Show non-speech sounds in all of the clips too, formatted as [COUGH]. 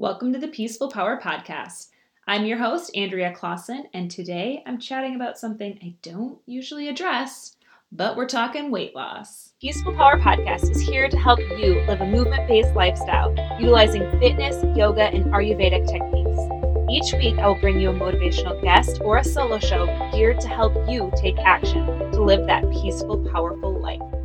Welcome to the Peaceful Power Podcast. I'm your host, Andrea Clausen, and today I'm chatting about something I don't usually address, but we're talking weight loss. Peaceful Power Podcast is here to help you live a movement based lifestyle utilizing fitness, yoga, and Ayurvedic techniques. Each week, I will bring you a motivational guest or a solo show geared to help you take action to live that peaceful, powerful life.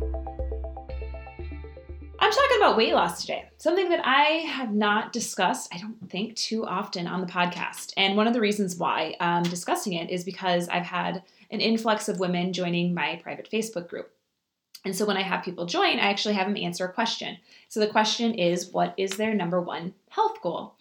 I'm talking about weight loss today, something that I have not discussed, I don't think, too often on the podcast. And one of the reasons why I'm discussing it is because I've had an influx of women joining my private Facebook group. And so when I have people join, I actually have them answer a question. So the question is, what is their number one health goal?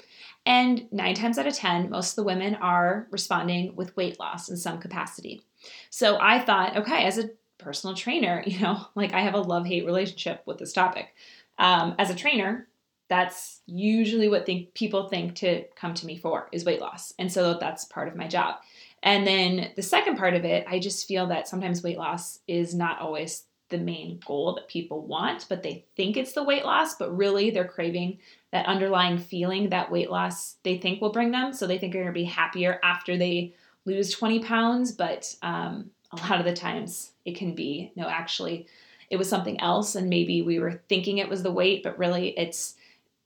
And nine times out of 10, most of the women are responding with weight loss in some capacity. So I thought, okay, as a personal trainer, [LAUGHS] you know, like I have a love hate relationship with this topic. Um, as a trainer, that's usually what think, people think to come to me for is weight loss. And so that's part of my job. And then the second part of it, I just feel that sometimes weight loss is not always the main goal that people want, but they think it's the weight loss, but really they're craving that underlying feeling that weight loss they think will bring them. So they think they're gonna be happier after they lose 20 pounds, but um, a lot of the times it can be no, actually, it was something else. And maybe we were thinking it was the weight, but really it's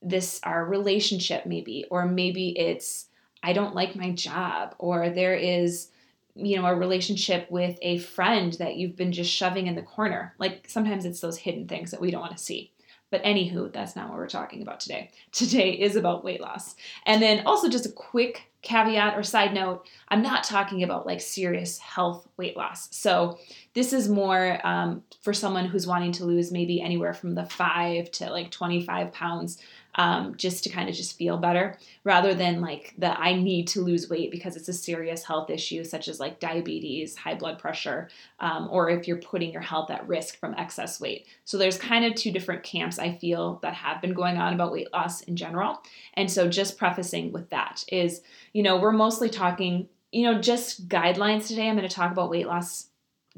this, our relationship, maybe, or maybe it's, I don't like my job, or there is, you know, a relationship with a friend that you've been just shoving in the corner. Like sometimes it's those hidden things that we don't want to see. But anywho, that's not what we're talking about today. [LAUGHS] Today is about weight loss. And then also just a quick caveat or side note i'm not talking about like serious health weight loss so this is more um, for someone who's wanting to lose maybe anywhere from the 5 to like 25 pounds um, just to kind of just feel better rather than like the I need to lose weight because it's a serious health issue such as like diabetes, high blood pressure, um, or if you're putting your health at risk from excess weight. So there's kind of two different camps I feel that have been going on about weight loss in general. And so just prefacing with that is, you know, we're mostly talking, you know, just guidelines today. I'm going to talk about weight loss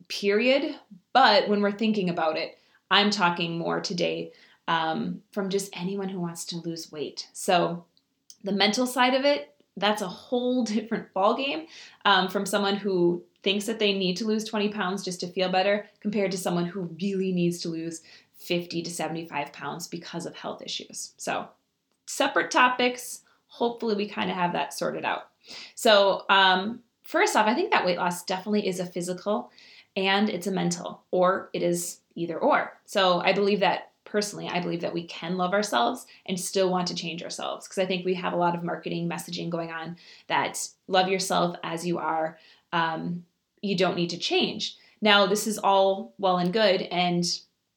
period, but when we're thinking about it, I'm talking more today um, from just anyone who wants to lose weight. So the mental side of it, that's a whole [LAUGHS] different ballgame um, from someone who thinks that they need to lose 20 pounds just to feel better compared to someone who really needs to lose 50 to 75 pounds because of health issues. So separate topics. Hopefully, we kind of have that sorted out. So, um, first off, I think that weight loss definitely is a physical and it's a mental, or it is either or. So, I believe that personally, I believe that we can love ourselves and still want to change ourselves because I think we have a lot of marketing messaging going on that love yourself as you are. Um, you don't need to change. Now, this is all well and good, and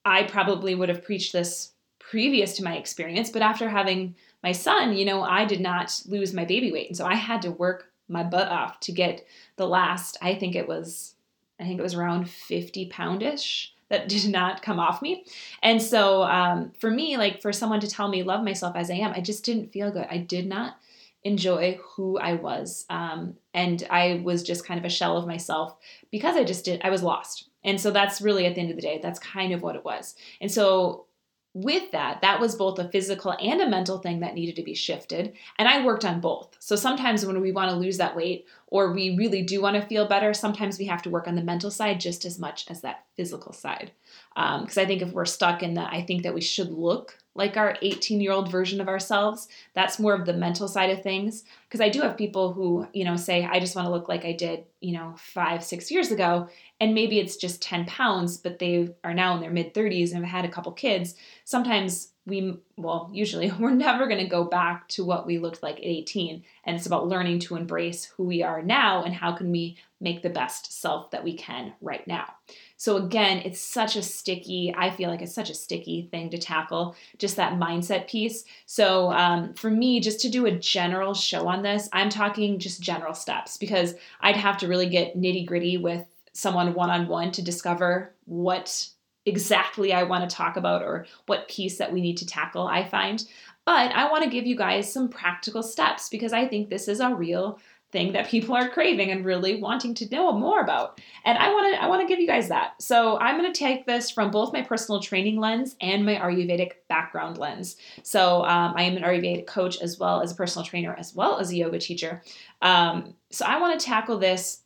I probably would have preached this previous to my experience, but after having my son, you know, I did not lose my baby weight. And so I had to work my butt off to get the last, I think it was, I think it was around 50 poundish that [LAUGHS] did not come off me. And so um, for me, like for someone to tell me love myself as I am, I just didn't feel good. I did not enjoy who I was. Um, and I was just kind of a shell of myself because I just did, I was lost. And so that's really at the end of the day, that's kind of what it was. And so with that, that was both a physical and a mental thing that needed to be shifted. And I worked on both. So sometimes when we want to lose that weight or we really do want to feel better, sometimes we have to work on the mental side just as much as that physical side. Because um, I think if we're stuck in the, I think that we should look like our 18 year old version of ourselves. That's more of the mental side of things. Because I do have people who, you know, say, I just want to look like I did, you know, five, six years ago. And maybe it's just 10 pounds, but they are now in their mid 30s and have had a couple kids. Sometimes we, well, usually [LAUGHS] we're never going to go back to what we looked like at 18. And it's about learning to embrace who we are now and how can we make the best self that we can right now. So again, it's such a sticky, I feel like it's such a sticky thing to tackle, just that mindset piece. So um, for me, just to do a general show on this, I'm talking just general steps because I'd have to really get nitty gritty with someone one on one to discover what exactly I want to talk about or what piece that we need to tackle, I find. But I want to give you guys some practical steps because I think this is a real thing that people are craving and really wanting to know more about. And I want to I want to give you guys that. So I'm going to take this from both my personal training lens and my Ayurvedic background lens. So um, I am an Ayurvedic coach as well as a personal trainer as well as a yoga teacher. Um, so I want to tackle this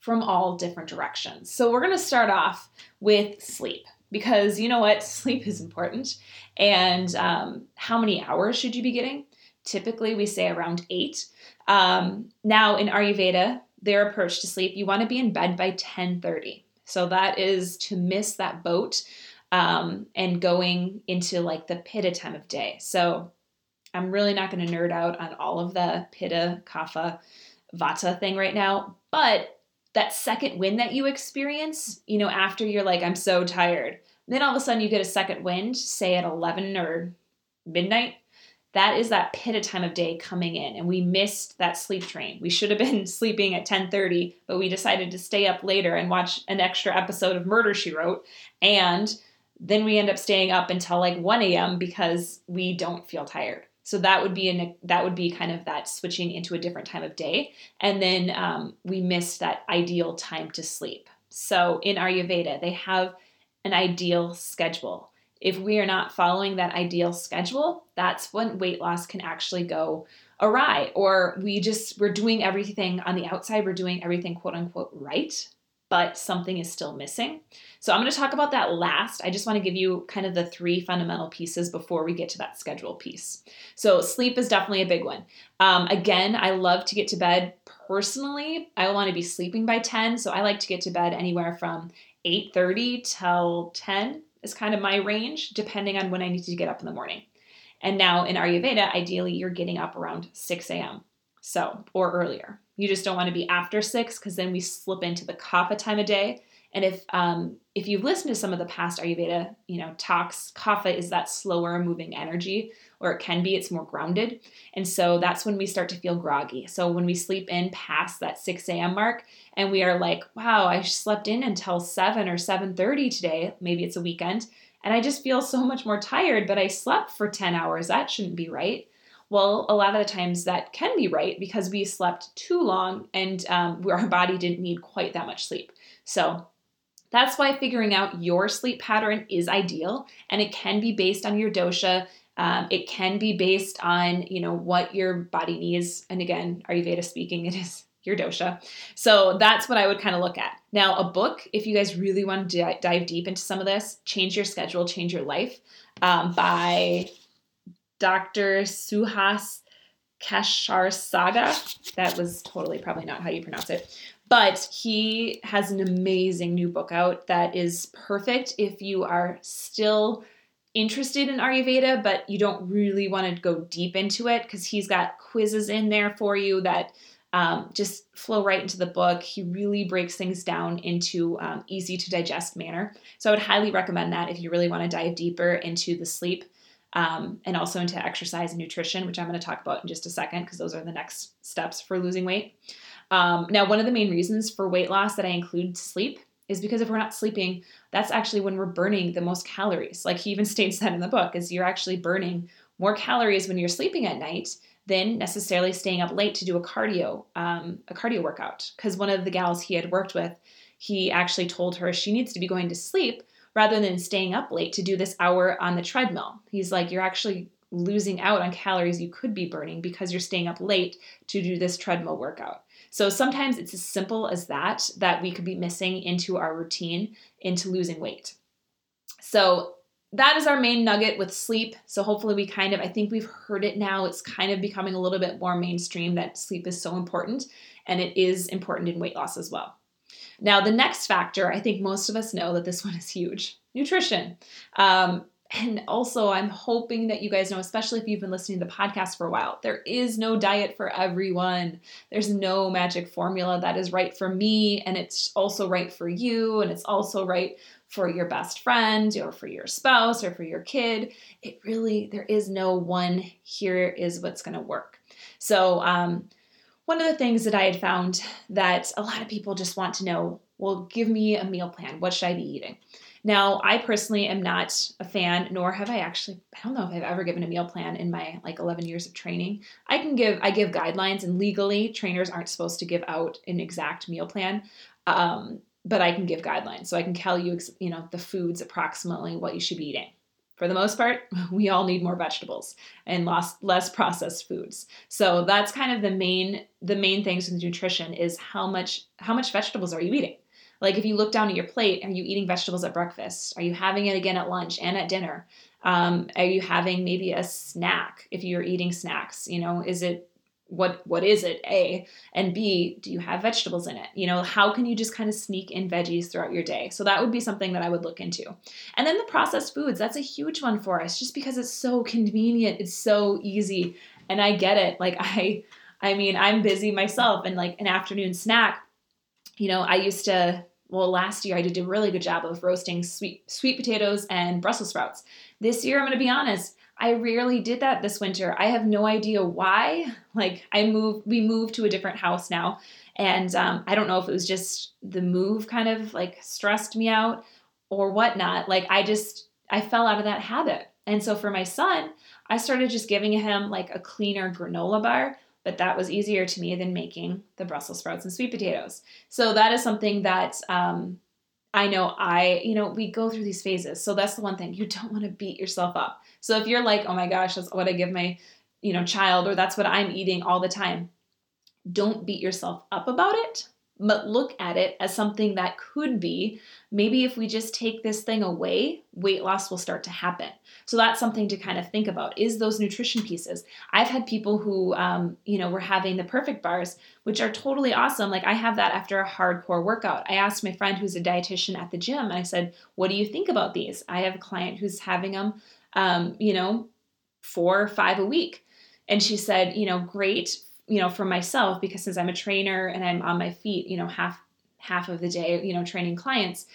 from all different directions. So we're going to start off with sleep because you know what [LAUGHS] sleep is important and um, how many hours should you be getting typically we say around eight um, now in Ayurveda, their approach to sleep, you want to be in bed by 10:30. So that is to miss that boat um, and going into like the pitta time of day. So I'm really not going to nerd out on all of the pitta, kapha, vata thing right now, but that second wind that you experience, you know, after you're like, I'm so tired, then all of a sudden you get a second wind, say at 11 or midnight, that is that pitta time of day coming in and we missed that sleep train. We should have been [LAUGHS] sleeping at 10.30 but we decided to stay up later and watch an extra episode of murder she wrote and then we end up staying up until like 1 a.m because we don't feel tired. So that would be an that would be kind of that switching into a different time of day and then um, we missed that ideal time to sleep. So in ayurveda they have an ideal schedule if we are not following that ideal schedule, that's when weight loss can actually go awry. Or we just, we're doing everything on the outside, we're doing everything quote unquote right, but something is still missing. So I'm going to talk about that last. I just want to give you kind of the three fundamental pieces before we get to that schedule piece. So sleep is definitely a big one. Um, again, I love to get to bed personally. I want to be sleeping by 10, so I like to get to bed anywhere from 8:30 till 10 is kind of my range, depending on when I need to get up in the morning. And now in Ayurveda, ideally you're getting up around 6 a.m. So, or earlier. You just don't want to be after 6 because then we slip into the kapha time of day. And if um, if you've listened to some of the past Ayurveda, you know, talks, kapha is that slower moving energy, or it can be, it's more grounded. And so that's when we start to feel groggy. So when we sleep in past that 6 a.m. mark and we are like, wow, I slept in until 7 or 7:30 today, maybe it's a weekend, and I just feel so much more tired, but I slept for 10 hours. That shouldn't be right. Well, a lot of the times that can be right because we slept too long and um, our body didn't need quite that much sleep. So that's why figuring out your sleep pattern is ideal, and it can be based on your dosha. Um, it can be based on you know what your body needs, and again, Ayurveda speaking, it is your dosha. So that's what I would kind of look at. Now, a book, if you guys really want to di- dive deep into some of this, change your schedule, change your life, um, by Dr. Suhas Kashirsarga. That was totally probably not how you pronounce it. But he has an amazing new book out that is perfect if you are still interested in Ayurveda, but you don't really want to go deep into it because he's got quizzes in there for you that um, just flow right into the book. He really breaks things down into um, easy to digest manner. So I would highly recommend that if you really want to dive deeper into the sleep um, and also into exercise and nutrition, which I'm going to talk about in just a second because those are the next steps for losing weight. Um, now, one of the main reasons for weight loss that I include sleep is because if we're not sleeping, that's actually when we're burning the most calories. Like he even [LAUGHS] states that in the book, is you're actually burning more calories when you're sleeping at night than necessarily staying up late to do a cardio um, a cardio workout. Because one of the gals he had worked with, he actually told her she needs to be going to sleep rather than staying up late to do this hour on the treadmill. He's like, you're actually losing out on calories you could be burning because you're staying up late to do this treadmill workout. So sometimes it's as simple as that that we could be missing into our routine into losing weight. So that is our main nugget with sleep. So hopefully we kind of I think we've heard it now. It's kind of becoming a little bit more mainstream that sleep is so important and it is important in weight loss as well. Now, the next factor, I think most of us know that this [LAUGHS] one is huge nutrition. Um, and also, I'm hoping that you guys know, especially if you've been listening to the podcast for a while, there is no diet for everyone. There's no magic formula that is right for me, and it's also right for you, and it's also right for your best friend, or for your spouse, or for your kid. It really, there is no one here is what's going to work. So, um, one of the things that I had found that a lot of people just want to know well, give me a meal plan. What should I be eating? Now, I personally am not a fan, nor have I actually, I don't know if I've ever given a meal plan in my like 11 years of training. I can give, I give guidelines, and legally, trainers aren't supposed to give out an exact meal plan. Um, but I can give guidelines. So I can tell you, you know, the foods approximately what you should be eating. For the most part, [LAUGHS] we all need more vegetables and less, less processed foods. So that's kind of the main the main things with nutrition is how much how much vegetables are you eating? Like if you look down at your plate, are you eating vegetables at breakfast? Are you having it again at lunch and at dinner? Um, are you having maybe a snack if you're eating snacks? You know, is it what what is it a and b do you have vegetables in it you know how can you just kind of sneak in veggies throughout your day so that would be something that i would look into and then the processed foods that's a huge one for us just because it's so convenient it's so easy and i get it like [LAUGHS] i i mean i'm busy myself and like an afternoon snack you know i used to well last year i did a really good job of roasting sweet sweet potatoes and brussels sprouts this year i'm going to be honest I rarely did that this winter. I have no idea why. Like I moved, we moved to a different house now, and um, I don't know if it was just the move kind of like stressed me out or whatnot. Like I just I fell out of that habit, and so for my son, I started just giving him like a cleaner granola bar. But that was easier to me than making the Brussels sprouts and sweet potatoes. So that is something that um, I know I, you know, we go through these phases. So that's the one thing. You don't want to beat yourself up. So if you're like, oh my gosh, that's what I give my, you know, child, or that's what I'm eating all the time, don't beat yourself up about it but look at it as something that could be maybe if we just take this thing away, weight loss will start to happen. So that's something to kind of think about is those nutrition pieces. I've had people who, um, you know, were having the perfect bars, which are totally awesome. Like I have that after a hardcore workout. I asked my friend who's a dietitian at the gym, and I said, What do you think about these? I have a client who's having them, um, you know, four or five a week. And she said, you know, great you know, for myself, because since I'm a trainer and I'm on my feet, you know, half half of the day, you know, training clients,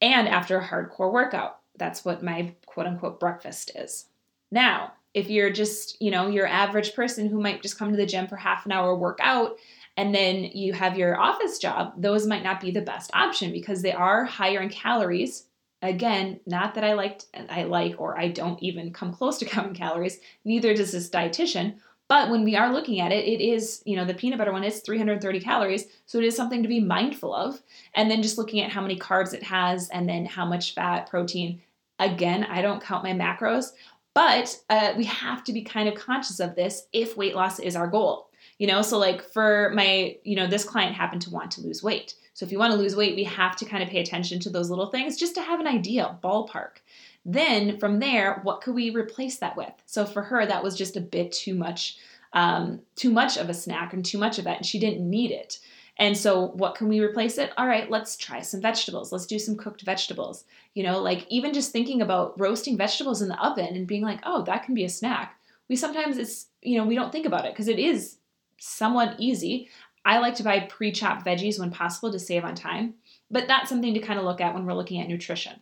and after a hardcore workout. That's what my quote unquote breakfast is. Now, if you're just, you know, your average person who might just come to the gym for half an hour workout and then you have your office job, those might not be the best option because they are higher in calories. Again, not that I like I like or I don't even come close to [LAUGHS] counting calories, neither does this dietitian, but when we are looking at it, it is, you know, the peanut butter one is 330 calories. So it is something to be mindful of. And then just looking at how many carbs it has and then how much fat, protein. Again, I don't count my macros, but uh, we have to be kind of conscious of this if weight loss is our goal. You know, so like for my, you know, this client happened to want to lose weight. So if you want to lose weight, we have to kind of pay attention to those little things just to have an idea, ballpark. Then from there, what could we replace that with? So for her, that was just a bit too much, um, too much of a snack and too much of that, and she didn't need it. And so, what can we replace it? All right, let's try some vegetables. Let's do some cooked vegetables. You know, like even just thinking about roasting vegetables in the oven and being like, oh, that can be a snack. We sometimes it's, you know, we don't think about it because it is somewhat easy. I like to buy pre chopped veggies when possible to save on time, but that's something to kind of look at when we're looking at nutrition.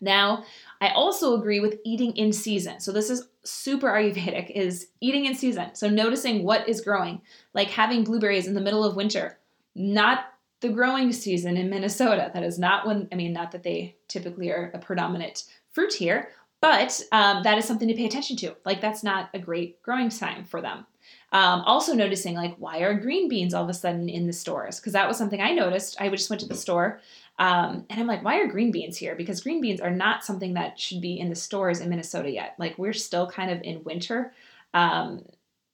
Now, I also agree with eating in season. So this is super Ayurvedic is eating in season. So noticing what is growing, like having blueberries in the middle of winter, not the growing season in Minnesota. That is not when, I mean, not that they typically are a predominant fruit here, but um, that is something to pay attention to. Like that's not a great growing time for them. Um, also noticing like why are green beans all of a sudden in the stores? Because that was something I noticed. I just went to the store um, and I'm like, why are green beans here? Because green beans are not something that should be in the stores in Minnesota yet. Like we're still kind of in winter, um,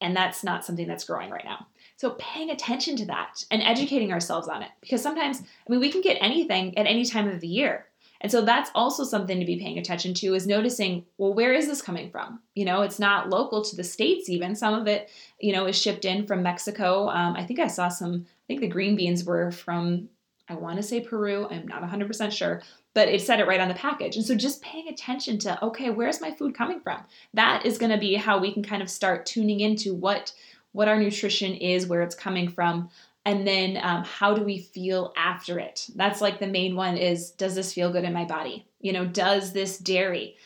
and that's not something that's growing right now. So paying attention to that and educating ourselves on it, because sometimes I mean we can get anything at any time of the year. And so that's also something to be paying attention to is noticing, well, where is this coming from? You know, it's not local to the states. Even some of it, you know, is shipped in from Mexico. Um, I think I saw some. I think the green beans were from I want to say Peru, I'm not 100% sure, but it said it right on the package. And so just paying attention to, okay, where's my food coming from? That is going to be how we can kind of start tuning into what what our nutrition is, where it's coming from, and then um, how do we feel after it? That's like the main one is does this feel good in my body? You know, does this dairy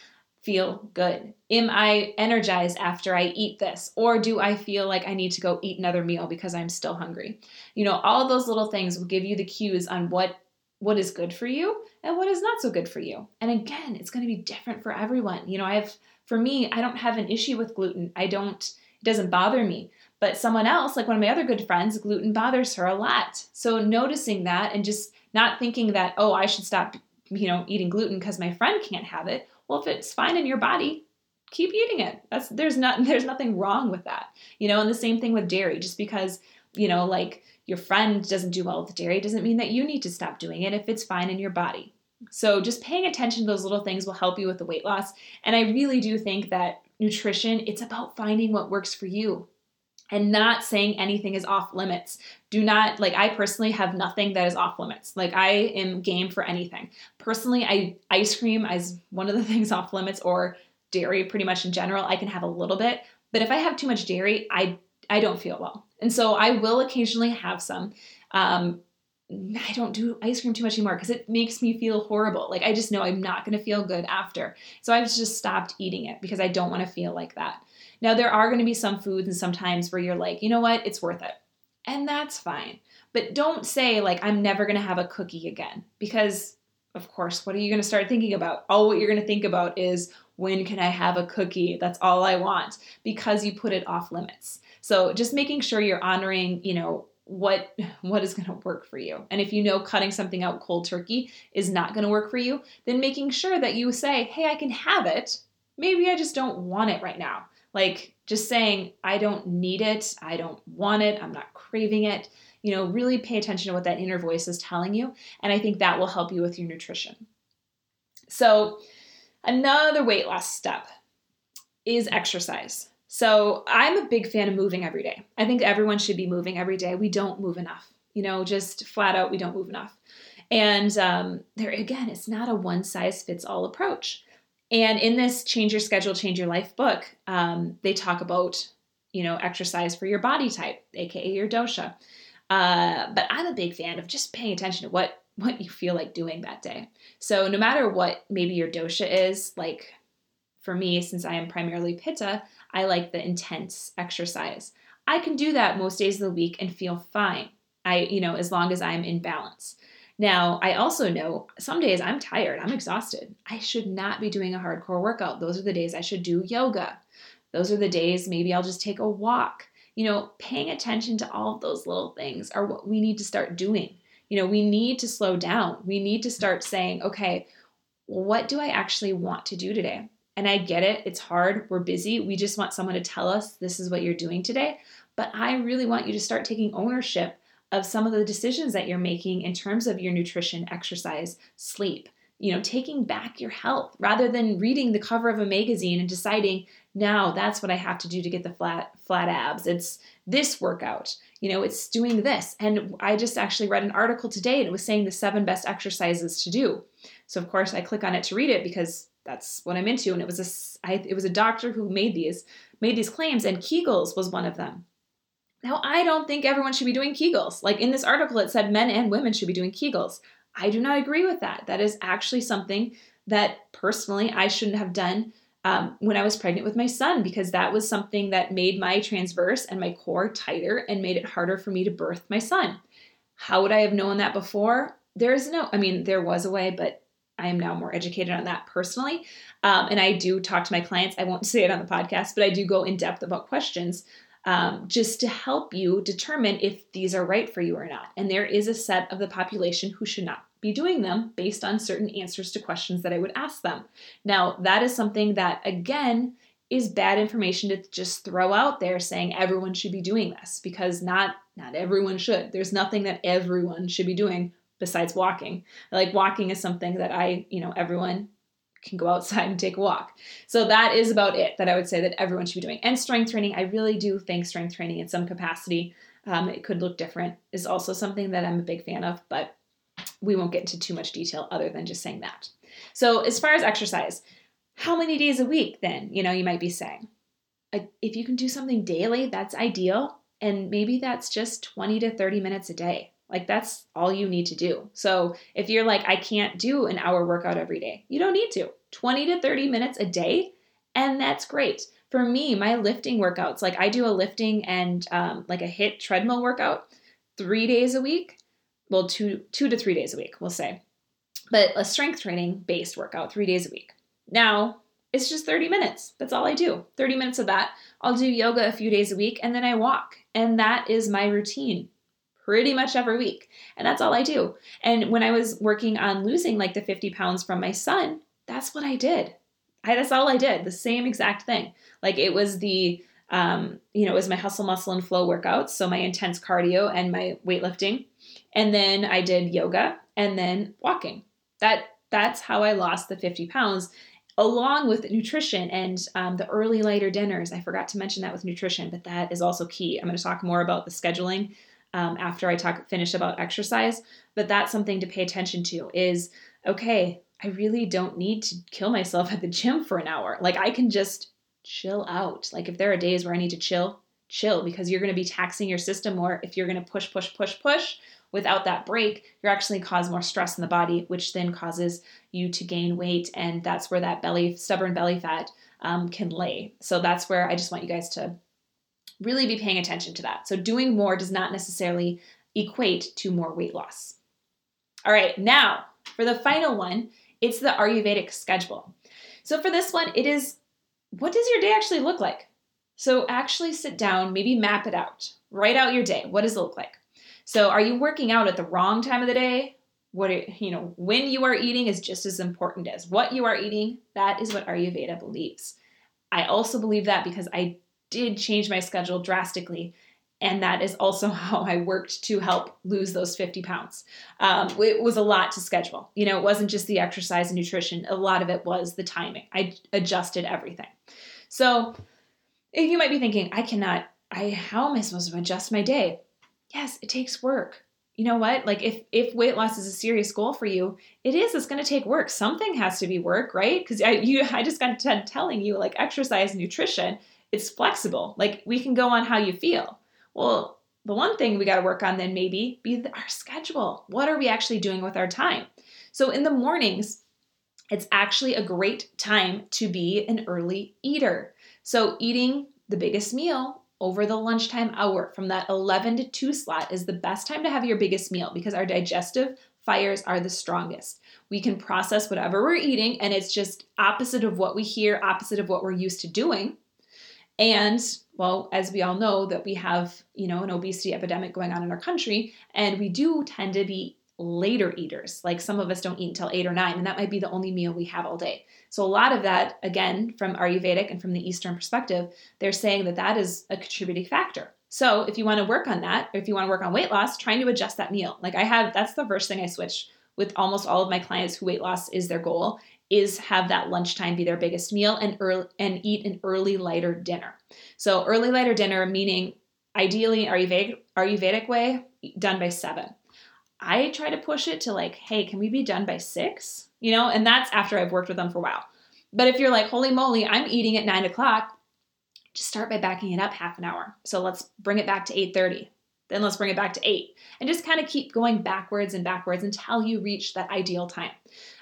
feel good? Am I energized after I eat this? Or do I feel like I need to go eat another meal because I'm still hungry? You know, all those little things will give you the cues on what what is good for you and what is not so good for you. And again, it's going to be different for everyone. You know, I've for me, I don't have an issue with gluten. I don't it doesn't bother me. But someone else, like one of my other good friends, gluten bothers her a lot. So noticing that and just not thinking that, oh, I should stop, you know, eating gluten because my friend can't have it. Well, if it's fine in your body, keep eating it. That's there's not [LAUGHS] there's nothing wrong with that. You know, and the same thing with dairy. Just because, you know, like your friend doesn't do well with dairy doesn't mean that you need to stop doing it if it's fine in your body. So just paying attention to those little things will help you with the weight loss. And I really do think that nutrition, it's about finding what works for you and not saying anything is off limits. Do not, like, I personally have nothing that is off limits. Like, I am game for anything. Personally, I ice cream is one of the [LAUGHS] things off limits or dairy pretty much in general. I can have a little bit, but if I have too much dairy, I I don't feel well. And so I will occasionally have some. Um, I don't do ice cream too much anymore because it makes me feel horrible. Like I just know I'm not going to feel good after. So I've just stopped eating it because I don't want to feel like that. Now, there are going to be some foods and sometimes where you're like, you know what, it's worth it. And that's fine. But don't say, like, I'm never going to have a cookie again. Because, of course, what are you going to start thinking about? All what you're going to think about is, when can I have a cookie? That's all I want. Because you put it off limits. So just making sure you're honoring, you know, what [LAUGHS] what is going to work for you. And if you know cutting something out cold turkey is not going to work for you, then making sure that you say, "Hey, I can have it. Maybe I just don't want it right now." Like just saying, I don't need it, I don't want it, I'm not craving it. You know, really pay attention to what that inner voice is telling you. And I think that will help you with your nutrition. So, another weight loss step is exercise. So, I'm a big fan of moving every day. I think everyone should be moving every day. We don't move enough. You know, just flat out, we don't move enough. And um, there again, it's not a one size fits all approach. And in this Change Your Schedule, Change Your Life book, um, they talk about, you know, exercise for your body type, aka your dosha. Uh, but I'm a big fan of just paying attention to what what you feel like doing that day. So no matter what maybe your dosha is, like for me, since I am primarily pitta, I like the intense exercise. I can do that most days of the week and feel fine. I, you know, as long as I'm in balance. Now, I also know some days I'm tired, I'm exhausted. I should not be doing a hardcore workout. Those are the days I should do yoga. Those are the days maybe I'll just take a walk. You know, paying attention to all of those little things are what we need to start doing. You know, we need to slow down. We need to start saying, okay, what do I actually want to do today? And I get it, it's hard, we're busy. We just want someone to tell us this is what you're doing today. But I really want you to start taking ownership of some of the decisions that you're making in terms of your nutrition, exercise, sleep. You know, taking back your health rather than reading the cover of a magazine and deciding now that's what I have to do to get the flat flat abs. It's this workout. You know, it's doing this. And I just actually read an article today and it was saying the seven best exercises to do. So of course I click on it to read it because that's what I'm into. And it was a I, it was a doctor who made these made these claims, and Kegels was one of them. Now, I don't think everyone should be doing Kegels. Like in this article, it said men and women should be doing Kegels. I do not agree with that. That is actually something that personally I shouldn't have done um, when I was pregnant with my son because that was something that made my transverse and my core tighter and made it harder for me to birth my son. How would I have known that before? There is no, I mean, there was a way, but I am now more educated on that personally. Um, and I do talk to my clients. I won't [LAUGHS] say it on the podcast, but I do go in depth about questions um, just to help you determine if these are right for you or not. And there is a set of the population who should not be doing them based on certain answers to questions that I would ask them. Now, that is something that, again, is bad information to just throw out there saying everyone should be doing this because not not everyone should. There's nothing that everyone should be doing besides walking. Like walking is something that I, you know, everyone can go outside and take a walk. So that is about it that I would say that everyone should be doing. And strength training, I really do think strength training in some capacity, um, it could look different, is also something that I'm a big fan of, but we won't get into too much detail other than just saying that. So as far as exercise, how many days a week then, you know, you might be saying? If you can do something daily, that's ideal. And maybe that's just 20 to 30 minutes a day. Like that's all you need to do. So if you're like, I can't do an hour workout every day, you don't need to. 20 to 30 minutes a day, and that's great. For me, my lifting workouts, like I do a lifting and um, like a HIIT treadmill workout three days a week. well, two two to three days a week, we'll say, but a strength training based workout three days a week. Now it's just 30 minutes. That's all I do. 30 minutes of that. I'll do yoga a few days a week and then I walk. And that is my routine pretty much every week. And that's all I do. And when I was working on losing like the 50 pounds from my son, that's what I did. I, that's all I did. The same exact thing. Like it was the, um, you know, it was my hustle, muscle, and flow workouts. So my intense cardio and my weightlifting. And then I did yoga and then walking. That that's how I lost the 50 pounds along with nutrition and um, the early lighter dinners. I forgot to mention that with nutrition, but that is also key. I'm going to talk more about the scheduling um, after I talk finish about exercise, but that's something to pay attention to. Is okay. I really don't need to kill myself [LAUGHS] at the gym for an hour. Like I can just chill out. Like if there are days where I need to chill, chill because you're going to be taxing your system more if you're going to push, push, push, push without that break, you're actually cause more stress in the body, which then causes you to gain weight, and that's where that belly, stubborn belly fat, um, can lay. So that's where I just want you guys to really be paying attention to that. So doing more does not necessarily equate to more weight loss. All right, now for the final one, it's the Ayurvedic schedule. So for this one, it is what does your day actually look like? So actually sit down, maybe map it out. Write out your day. What does it look like? So are you working out at the wrong time of the day? What you know, when you are eating is just as important as what you are eating. That is what Ayurveda believes. I also believe that because I did change my schedule drastically. And that is also [LAUGHS] how I worked to help lose those 50 pounds. Um, it was a lot to schedule. You know, it wasn't just the exercise and nutrition, a lot of it was the timing. I adjusted everything. So if you might be thinking, I cannot, I how am I supposed to adjust my day? yes, it takes work. You know what? Like if if weight loss is a serious goal for you, it is. It's going to take work. Something has to be work, right? Because I you I just got to telling you like exercise, nutrition, it's flexible. Like we can go on how you feel. Well, the one thing we got to work on then maybe be our schedule. What are we actually doing with our time? So in the mornings, it's actually a great time to be an early eater. So eating the biggest meal over the lunchtime hour from that 11 to 2 slot is the best time to have your biggest meal because our digestive fires are the strongest. We can process whatever we're eating and it's just opposite of what we hear, opposite of what we're used to doing. And well, as we all know that we have, you know, an obesity epidemic going on in our country and we do tend to be later eaters. Like some of us don't eat until 8 or 9 and that might be the only meal we have all day. So, a lot of that, again, from Ayurvedic and from the Eastern perspective, they're saying that that is a contributing factor. So, if you want to work on that, or if you want to work on weight loss, trying to adjust that meal. Like I have, that's the first thing I switch with almost all of my clients who weight loss is their goal is have that lunchtime be their biggest meal and early, and eat an early lighter dinner. So early lighter dinner meaning ideally Ayurvedic, Ayurvedic way done by 7. I try to push it to like, hey, can we be done by 6? you know, and that's after I've worked with them for a while. But if you're like, holy moly, I'm eating at nine o'clock, just start by backing it up half an hour. So let's bring it back to 8:30. Then let's bring it back to eight, and just kind of keep going backwards and backwards until you reach that ideal time.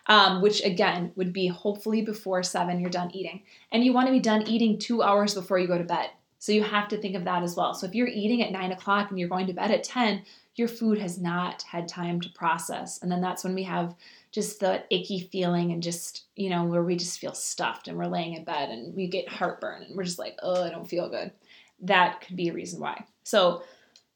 Um, which again would be hopefully before seven, you're done eating. And you want to be done eating two hours before you go to bed. So you have to think of that as well. So if you're eating at nine o'clock and you're going to bed at 10, your food has not had time to process. And then that's when we have just the icky feeling and just, you know, where we just feel stuffed and we're laying in bed and we get heartburn and we're just like, oh, I don't feel good. That could be a reason why. So,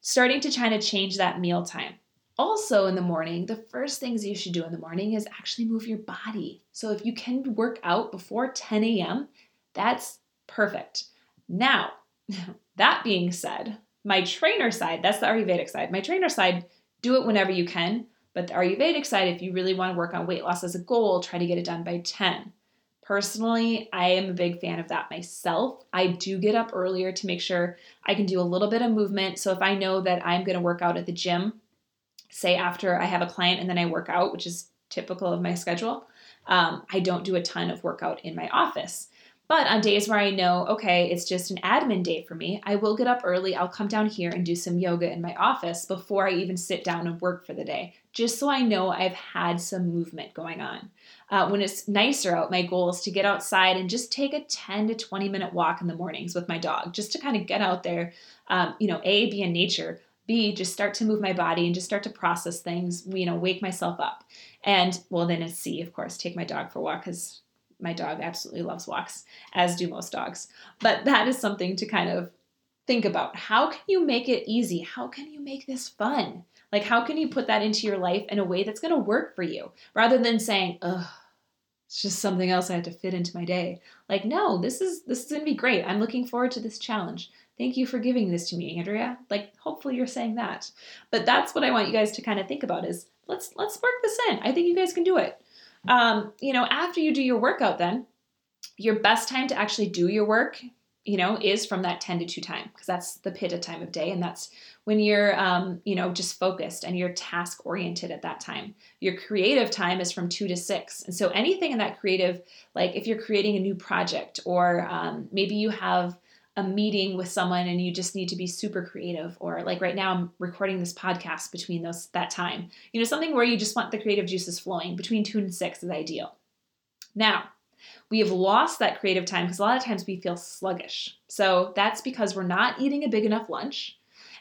starting to try to change that meal time. Also, in the morning, the first things you should do in the morning is actually move your body. So, if you can work out before 10 a.m., that's perfect. Now, [LAUGHS] that being said, my trainer side, that's the Ayurvedic side. My trainer side, do it whenever you can. But the Ayurvedic side, if you really want to work on weight loss as a goal, try to get it done by 10. Personally, I am a big fan of that myself. I do get up earlier to make sure I can do a little bit of movement. So if I know that I'm going to work out at the gym, say after I have a client and then I work out, which is typical of my schedule, um, I don't do a ton of workout in my office. But on days where I know, okay, it's just an admin day for me, I will get up early. I'll come down here and do some yoga in my office before I even sit down and work for the day, just so I know I've had some movement going on. Uh, when it's nicer out, my goal is to get outside and just take a 10 to 20 minute walk in the mornings with my dog, just to kind of get out there, um, you know, A, be in nature, B, just start to move my body and just start to process things, you know, wake myself up. And well, then it's C, of course, take my dog for a walk because my dog absolutely loves walks, as do most dogs. But that is something to kind of think about. How can you make it easy? How can you make this fun? Like, how can you put that into your life in a way that's going to work for you rather than saying, ugh, it's just something else I have to fit into my day. Like, no, this is this is gonna be great. I'm looking forward to this challenge. Thank you for giving this to me, Andrea. Like, hopefully you're saying that. But that's what I want you guys to kind of think about is let's let's spark this in. I think you guys can do it. Um, you know, after you do your workout, then your best time to actually do your work you know, is from that 10 to 2 time because that's the pitta time of day. And that's when you're, um, you know, just focused and you're task oriented at that time. Your creative time is from 2 to 6. And so anything in that creative, like if you're creating a new project or um, maybe you have a meeting with someone and you just need to be super creative or like right now I'm recording this podcast between those that time. You know, something where you just want the creative juices flowing between 2 and 6 is ideal. Now, we have lost that creative time because a lot of times we feel sluggish. So that's because we're not eating a big enough lunch.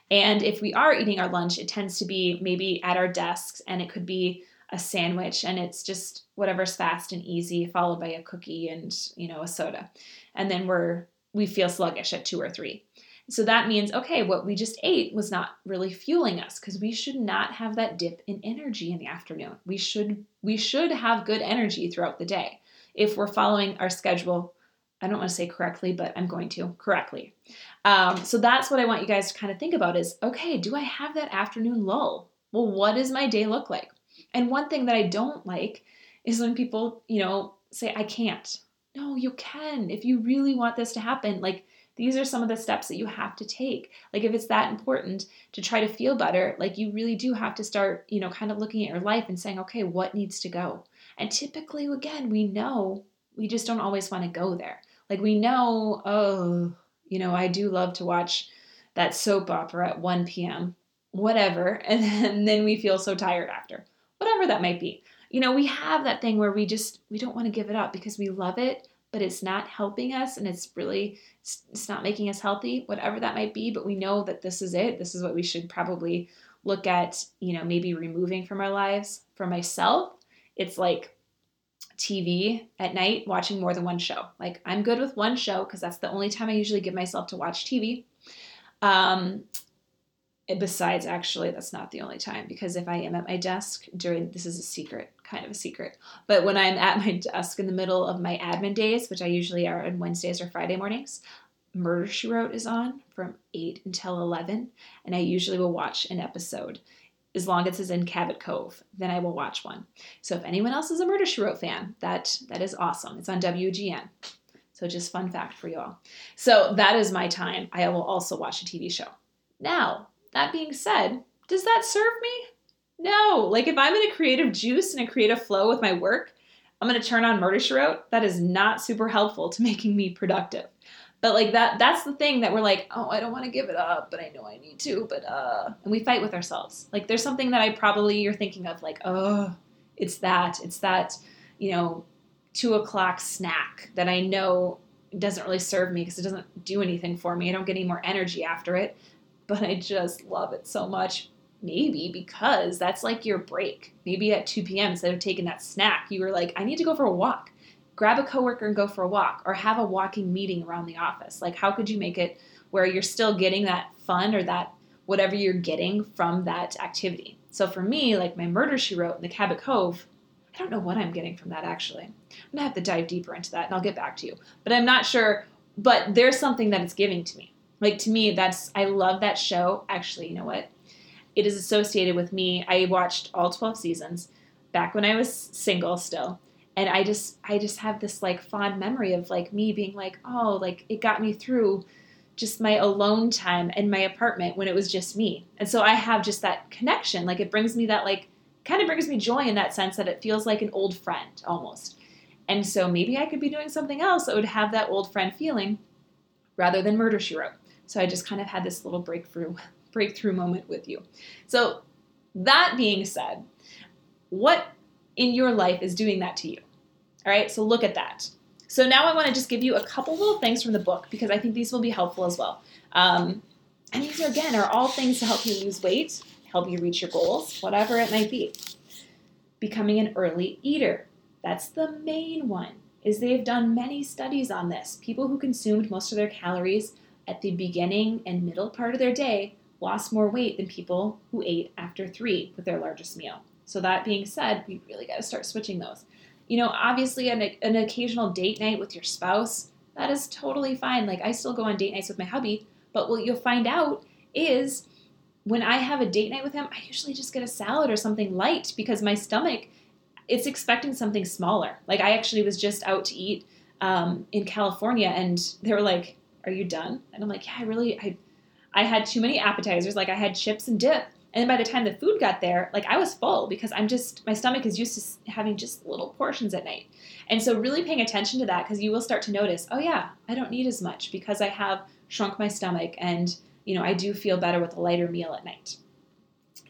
And if we are eating our lunch, it tends to be maybe at our desks and it could be a sandwich and it's just whatever's fast and easy followed by a cookie and, you know, a soda. And then we're we feel sluggish at 2 or 3. So that means okay, what we just ate was not really fueling us because we should not have that dip in energy in the afternoon. We should we should have good energy throughout the day if we're following our schedule. I don't want to say correctly, but I'm going to correctly. Um, so that's what I want you guys to kind of think about is okay, do I have that afternoon lull? Well, what does my day look like? And one thing that I don't like is when people, you know, say, I can't. No, you can. If you really want this to happen, like these are some of the steps that you have to take. Like if it's that important to try to feel better, like you really do have to start, you know, kind of looking at your life and saying, okay, what needs to go? And typically, again, we know we just don't always want to go there. Like we know, oh, you know, I do love to watch that soap opera at 1 p.m., whatever. And [LAUGHS] then, and then we feel so tired after, whatever that might be. You know, we have that thing where we just, we don't want to give it up because we love it, but it's not helping us and it's really, it's not making us healthy, whatever that might be. But we know that this is it. This is what we should probably look at, you know, maybe removing from our lives. For myself, it's like TV at night watching more than one show. Like I'm good with one show because that's the only time I usually give myself to watch TV. Um, besides, actually, that's not the only time because if I am at my desk during this is a secret, kind of a secret, but when I'm at my desk in the middle of my admin days, which I usually are on Wednesdays or Friday mornings, Murder She Wrote is on from 8 until 11, and I usually will watch an episode as long as it's in Cabot Cove, then I will watch one. So if anyone else is a Murder She Wrote fan, that that is awesome. It's on WGN. So just fun fact for you all. So that is my time. I will also watch a TV show. Now, that being said, does that serve me? No. Like if I'm in a creative juice and a creative flow with my work, I'm going to turn on Murder Wrote. That is not super helpful to [LAUGHS] making me productive. But like that that's the thing that we're like, oh, I don't want to give it up, but I know I need to, but uh and we fight with ourselves. Like there's something that I probably you're thinking of like, oh, it's that, it's that, you know, two o'clock snack that I know doesn't really serve me because it doesn't do anything for me. I don't get any more energy after it, but I just love it so much. Maybe because that's like your break. Maybe at 2 p.m., instead of taking that snack, you were like, I need to go for a walk grab a coworker and go for a walk or have a walking meeting around the office. Like, how could you make it where you're still getting that fun or that whatever you're getting from that activity? So for me, like my murder she wrote in the Cabot Cove, I don't know what I'm getting from that actually. I'm gonna have to dive deeper into that and I'll get back to you. But I'm not sure, but there's something that it's giving to me. Like to me, that's I love that show. Actually, you know what? It is associated with me. I watched all 12 seasons back when I was single still. And i just i just have this like fond memory of like me being like oh like it got me through just my alone time in my apartment when it was just me. And so i have just that connection. Like it brings me that like kind of brings me joy in that sense that it feels like an old friend almost. And so maybe i could be doing something else that would have that old friend feeling rather than murder she wrote. So i just kind of had this little breakthrough breakthrough moment with you so that being said what in your life is doing that to you all right, so look at that. So now I want to just give you a couple little things from the book because I think these will be helpful as well. Um, And these are again are all things to help you lose weight, help you reach your goals, whatever it might be. Becoming an early eater. That's the main one. Is they've done many studies on this. People who consumed most of their calories at the beginning and middle part of their day lost more weight than people who ate after 3 with their largest meal. So that being said, we really got to start switching those. You know, obviously an, an occasional date night with your spouse, that is totally fine. Like I still go on date nights with my hubby, but what you'll find out is when I have a date night with him, I usually just get a salad or something light because my stomach it's expecting something smaller. Like I actually was just out to eat um, in California, and they were like, "Are you done?" And I'm like, "Yeah, I really I I had too many appetizers. Like I had chips and dip." And by the time the food got there, like I was full because I'm just my stomach is used to having just little portions at night. And so really paying attention to that because you will start to notice, oh yeah, I don't need as much because I have shrunk my stomach and you know, I do feel better with a lighter meal at night.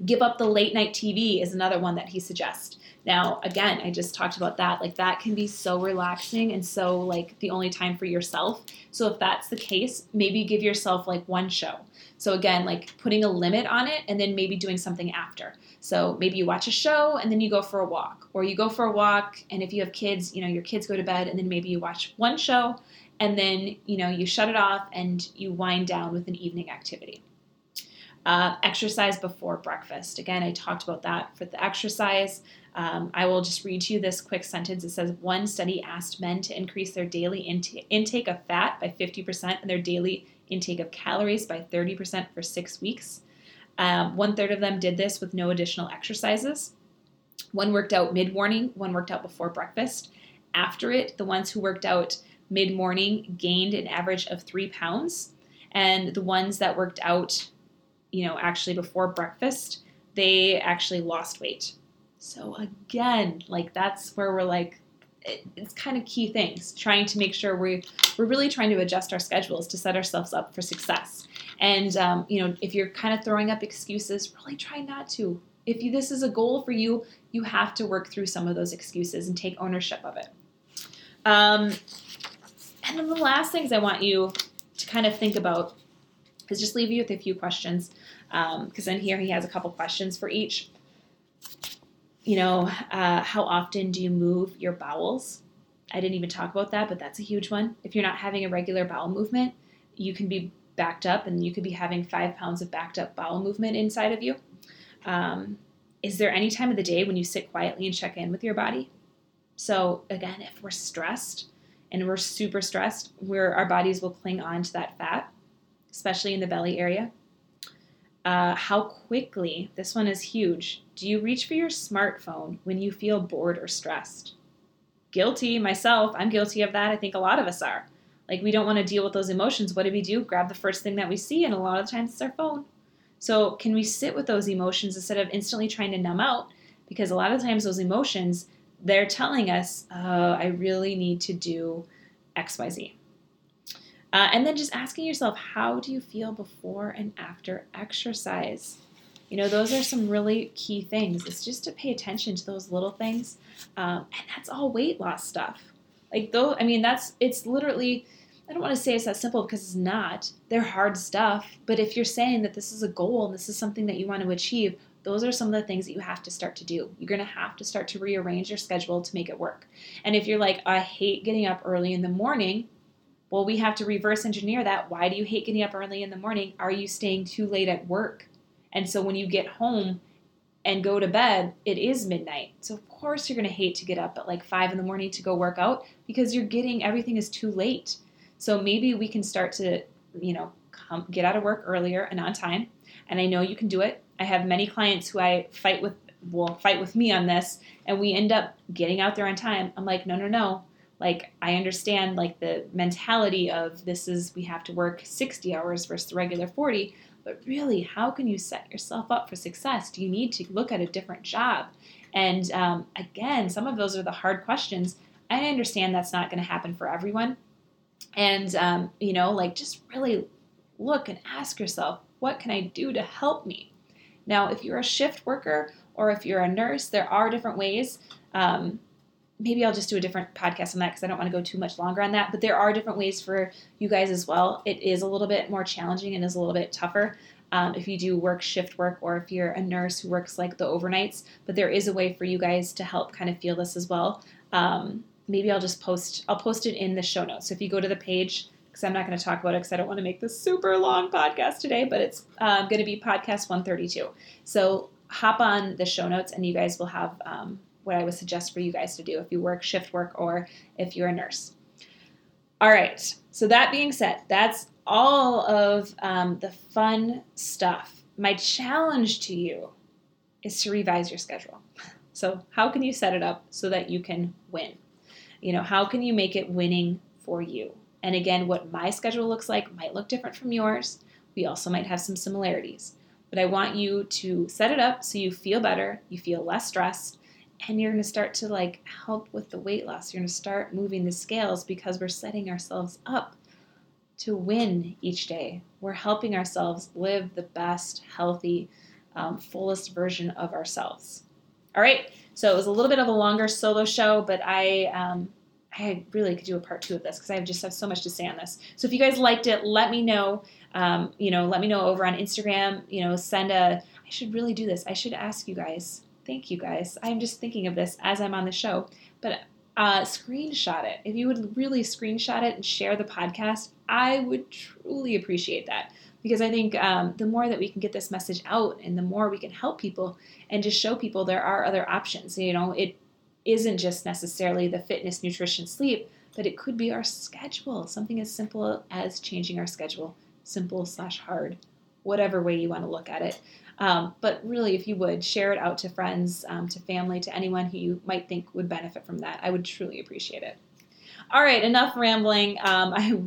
Give up the late night TV is another one that he suggests. Now, again, I just talked about that. Like, that can be so relaxing and so, like, the only time for yourself. So, if that's the case, maybe give yourself like one show. So, again, like putting a limit on it and then maybe doing something after. So, maybe you watch a show and then you go for a walk, or you go for a walk. And if you have kids, you know, your kids go to bed and then maybe you watch one show and then you know you shut it off and you wind down with an evening activity uh, exercise before breakfast. Again i talked about that for the exercise. Um, i will just read to you this quick sentence. It says one study asked men to increase their daily int- intake of fat by 50% and their daily intake of calories by 30% for six weeks. Um, one third of them did this with no additional exercises. One worked out mid-morning one worked out before breakfast. After it the ones who worked out mid morning gained an average of three pounds. And the ones that worked out, you know, actually before breakfast, they actually lost weight. So again, like that's where we're like, it's kind of key things trying to make sure we we're really trying to adjust our schedules to set ourselves up for success. And um, you know if you're kind of throwing up excuses really try not to. If you, this is a goal for you you have to work through some of those excuses and take ownership of it. Um, and then the last things I want you to kind of think about just leave you with a few questions. Because um, in here he has a couple questions for each. You know, uh, how often do you move your bowels? I didn't even talk about that, but that's a huge one. If you're not having a regular bowel movement, you can be backed up and you could be having five pounds of backed up bowel movement inside of you. Um, is there any time of the day when you sit quietly and check in with your body? So, again, if we're stressed, and we're super stressed, where our bodies will cling on to that fat, especially in the belly area. Uh, how quickly, this one is huge, do you reach for your smartphone when you feel bored or stressed? Guilty, myself, I'm guilty of that. I think a lot of us are. Like, we don't want to deal with those emotions. What do we do? Grab the first thing that we see, and a lot of the times it's our phone. So, can we sit with those emotions instead of instantly trying to numb out? Because a lot of times those emotions they're telling us, oh, I really need to do XYZ. Uh, and then just asking yourself, how do you feel before and after exercise? You know, those are some really key things. It's just to pay attention to those little things. Um, and that's all weight loss stuff. Like, though, I mean, that's, it's literally, I don't want to say it's that simple because it's not. They're hard stuff. But if you're saying that this is a goal and this is something that you want to achieve, those are some of the things that you have to start to do. You're going to have to start to rearrange your schedule to make it work. And if you're like, I hate getting up early in the morning, well, we have to reverse engineer that. Why do you hate getting up early in the morning? Are you staying too late at work? And so when you get home and go to bed, it is midnight. So of course you're going to hate to get up at like five in the morning to go work out because you're getting everything is too late. So maybe we can start to, you know, come get out of work earlier and on time. And I know you can do it. I have many clients who I fight with will fight with me on this and we end up getting out there on time. I'm like, no, no, no. Like I understand like the mentality of this is we have to work 60 hours versus the regular 40, but really, how can you set yourself up for success? Do you need to look at a different job? And um, again, some of those are the hard questions. I understand that's not going to happen for everyone. And, um, you know, like just really look and ask yourself, what can I do to help me? Now, if you're a shift worker or if you're a nurse, there are different ways. Um, maybe I'll just do a different podcast on that because I don't want to go too much longer on that. But there are different ways for you guys as well. It is a little bit more challenging and is a little bit tougher um, if you do work shift work or if you're a nurse who works like the overnights. But there is a way for you guys to help kind of feel this as well. Um, maybe I'll just post. I'll post it in the show notes. So if you go to the page. Because I'm not going to talk about it because I don't want to make this super long podcast today, but it's uh, going to be podcast 132. So hop on the show notes and you guys will have um, what I would suggest for you guys to do if you work shift work or if you're a nurse. All right, so that being said, that's all of um, the fun stuff. My challenge to you is to revise your schedule. So, how can you set it up so that you can win? You know, how can you make it winning for you? And again, what my schedule looks like might look different from yours. We also might have some similarities. But I want you to set it up so you feel better, you feel less stressed, and you're going to start to like help with the weight loss. You're going to start moving the scales because we're setting ourselves up to win each day. We're helping ourselves live the best, healthy, um, fullest version of ourselves. All right. So it was a little bit of a longer solo show, but I um, I really could do a part two of this because I just have so much to say on this. So if you guys liked it, let me know. Um, you know, let me know over on Instagram. You know, send a. I should really do this. I should ask you guys Thank you guys. I'm just thinking of this as I'm on the show, but uh, screenshot it. If you would really screenshot it and share the podcast, I would truly appreciate that because I think um, the more that we can get this message out and the more we can help people and just show people there are other options. You know, it isn't just necessarily the fitness, nutrition, sleep, but it could be our schedule, something as simple as changing our schedule, simple slash hard, whatever way you want to look at it. Um, but really, if you would share it out to friends, um, to family, to anyone who you might think would benefit from that, I would truly appreciate it. All right, enough rambling. Um, I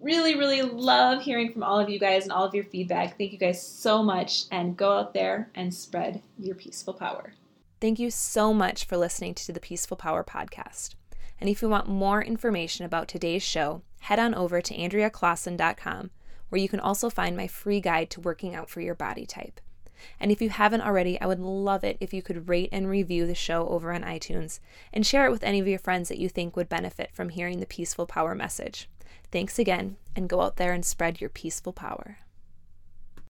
really, really love hearing from all of you guys and all of your feedback. Thank you guys so much, and go out there and spread your peaceful power. Thank you so much for listening to the Peaceful Power podcast. And if you want more information about today's show, head on over to AndreaClaassen.com, where you can also find my free guide to working out for your body type. And if you haven't already, I would love it if you could rate and review the show over on iTunes and share it with any of your friends that you think would benefit from hearing the peaceful power message. Thanks again, and go out there and spread your peaceful power.